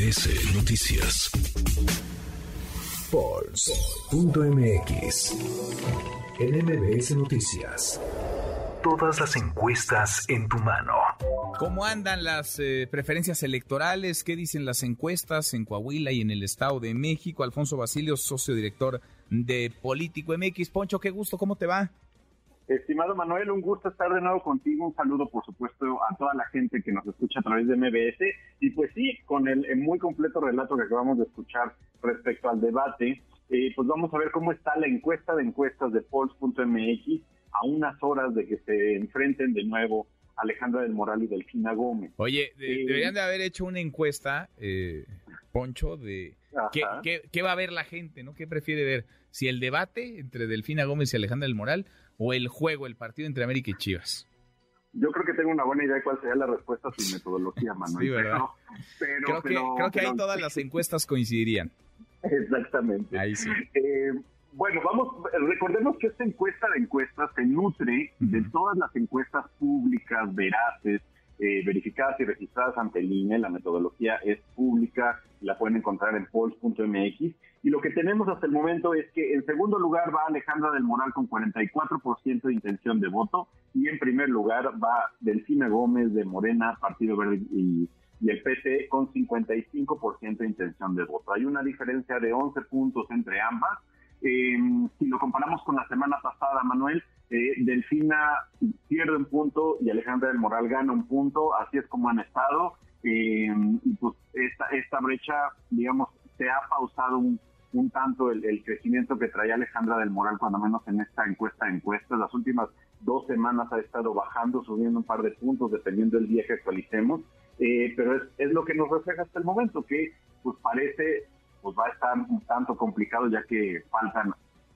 MBS Noticias. Pulse.mx. En MBS Noticias. Todas las encuestas en tu mano. ¿Cómo andan las eh, preferencias electorales? ¿Qué dicen las encuestas en Coahuila y en el Estado de México? Alfonso Basilio, socio director de Político MX. Poncho, qué gusto, ¿cómo te va? Estimado Manuel, un gusto estar de nuevo contigo. Un saludo, por supuesto, a toda la gente que nos escucha a través de MBS. Y pues sí, con el, muy completo relato que acabamos de escuchar respecto al debate, eh, pues vamos a ver cómo está la encuesta de encuestas de Polls.mx a unas horas de que se enfrenten de nuevo Alejandra del Moral y Delfina Gómez. Oye, eh, deberían de haber hecho una encuesta, eh, Poncho, de qué, qué, va a ver la gente, ¿no? ¿Qué prefiere ver? Si el debate entre Delfina Gómez y Alejandra del Moral o el juego, el partido entre América y Chivas? Yo creo que tengo una buena idea de cuál sería la respuesta a su metodología, Manuel. Sí, ¿verdad? creo, que, creo que ahí todas las encuestas coincidirían. Exactamente. Ahí sí. Eh, bueno, vamos, recordemos que esta encuesta de encuestas se nutre de todas las encuestas públicas, veraces, eh, verificadas y registradas ante el INE. La metodología es pública, la pueden encontrar en polls.mx. Y lo que tenemos hasta el momento es que en segundo lugar va Alejandra del Moral con 44% de intención de voto y en primer lugar va Delfina Gómez de Morena, Partido Verde y, el PT con 55% de intención de voto. Hay una diferencia de 11 puntos entre ambas. Eh, si lo comparamos con la semana pasada, Manuel, eh, Delfina pierde un punto y Alejandra del Moral gana un punto, así es como han estado. Eh, y pues esta, brecha, digamos, se ha pausado un, tanto el, crecimiento que traía Alejandra del Moral, cuando menos en esta encuesta de encuestas. Las últimas dos semanas ha estado bajando, subiendo un par de puntos, dependiendo del día que actualicemos. Eh, pero es, es lo que nos refleja hasta el momento, que pues parece pues va a estar un tanto complicado ya que faltan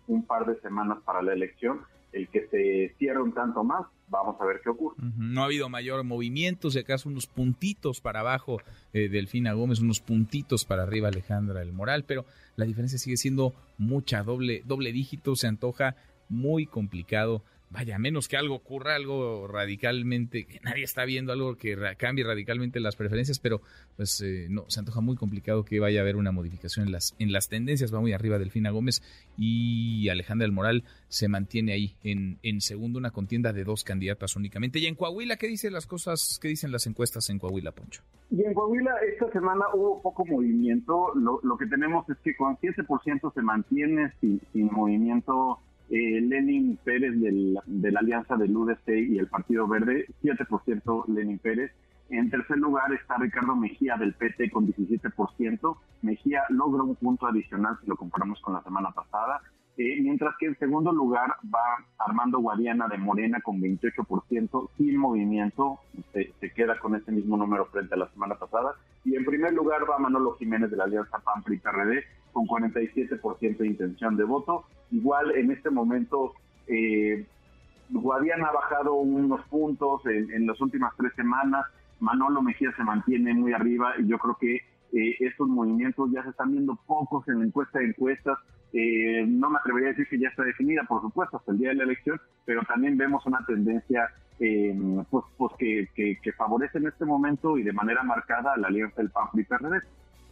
un par de semanas para la elección el que se cierre un tanto más, vamos a ver qué ocurre. No ha habido mayor movimiento, si acaso unos puntitos para abajo eh, Delfina Gómez, unos puntitos para arriba Alejandra El Moral, pero la diferencia sigue siendo mucha, doble, doble dígito, se antoja muy complicado vaya, menos que algo ocurra, algo radicalmente, que nadie está viendo algo que cambie radicalmente las preferencias, pero pues eh, no, se antoja muy complicado que vaya a haber una modificación en las, en las tendencias, va muy arriba Delfina Gómez y Alejandra del Moral se mantiene ahí en, en segundo, una contienda de dos candidatas únicamente. Y en Coahuila, ¿qué dicen las cosas, qué dicen las encuestas en Coahuila, Poncho? Y en Coahuila esta semana hubo poco movimiento, lo, que tenemos es que con 7% se mantiene sin movimiento eh, Lenin Pérez de la Alianza del UDC y el Partido Verde, 7% Lenin Pérez. En tercer lugar está Ricardo Mejía del PT con 17%. Mejía logra un punto adicional si lo comparamos con la semana pasada. Eh, mientras que en segundo lugar va Armando Guadiana de Morena con 28% sin movimiento, se, queda con ese mismo número frente a la semana pasada. Y en primer lugar va Manolo Jiménez de la Alianza PAMPRI PRD con 47% de intención de voto. Igual en este momento eh, Guadiana ha bajado unos puntos en, en las últimas tres semanas, Manolo Mejía se mantiene muy arriba y yo creo que eh, estos movimientos ya se están viendo pocos en la encuesta de encuestas. Eh, no me atrevería a decir que ya está definida, por supuesto, hasta el día de la elección, pero también vemos una tendencia eh, pues, pues que, que, favorece en este momento y de manera marcada a la alianza del PAN y PRD.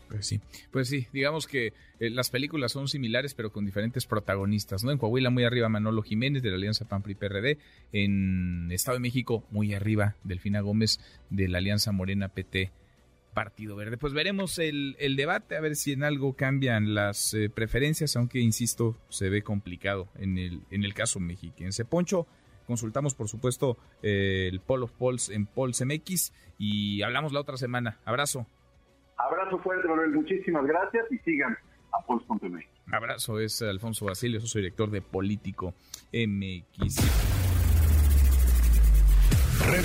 Pues sí, pues sí, digamos que las películas son similares pero con diferentes protagonistas, ¿no? En Coahuila muy arriba Manolo Jiménez de la Alianza PAN PRI PRD, en Estado de México muy arriba Delfina Gómez de la Alianza Morena PT Partido Verde. Pues veremos el, debate, a ver si en algo cambian las eh, preferencias, aunque insisto, se ve complicado en el, en el caso mexiquense. Poncho, consultamos por supuesto eh, el Poll of Polls en Polls MX y hablamos la otra semana. Abrazo. Abrazo fuerte, Manuel. Muchísimas gracias y sigan a Polls.mx. Abrazo, es Alfonso Basilio, soy director de Político MX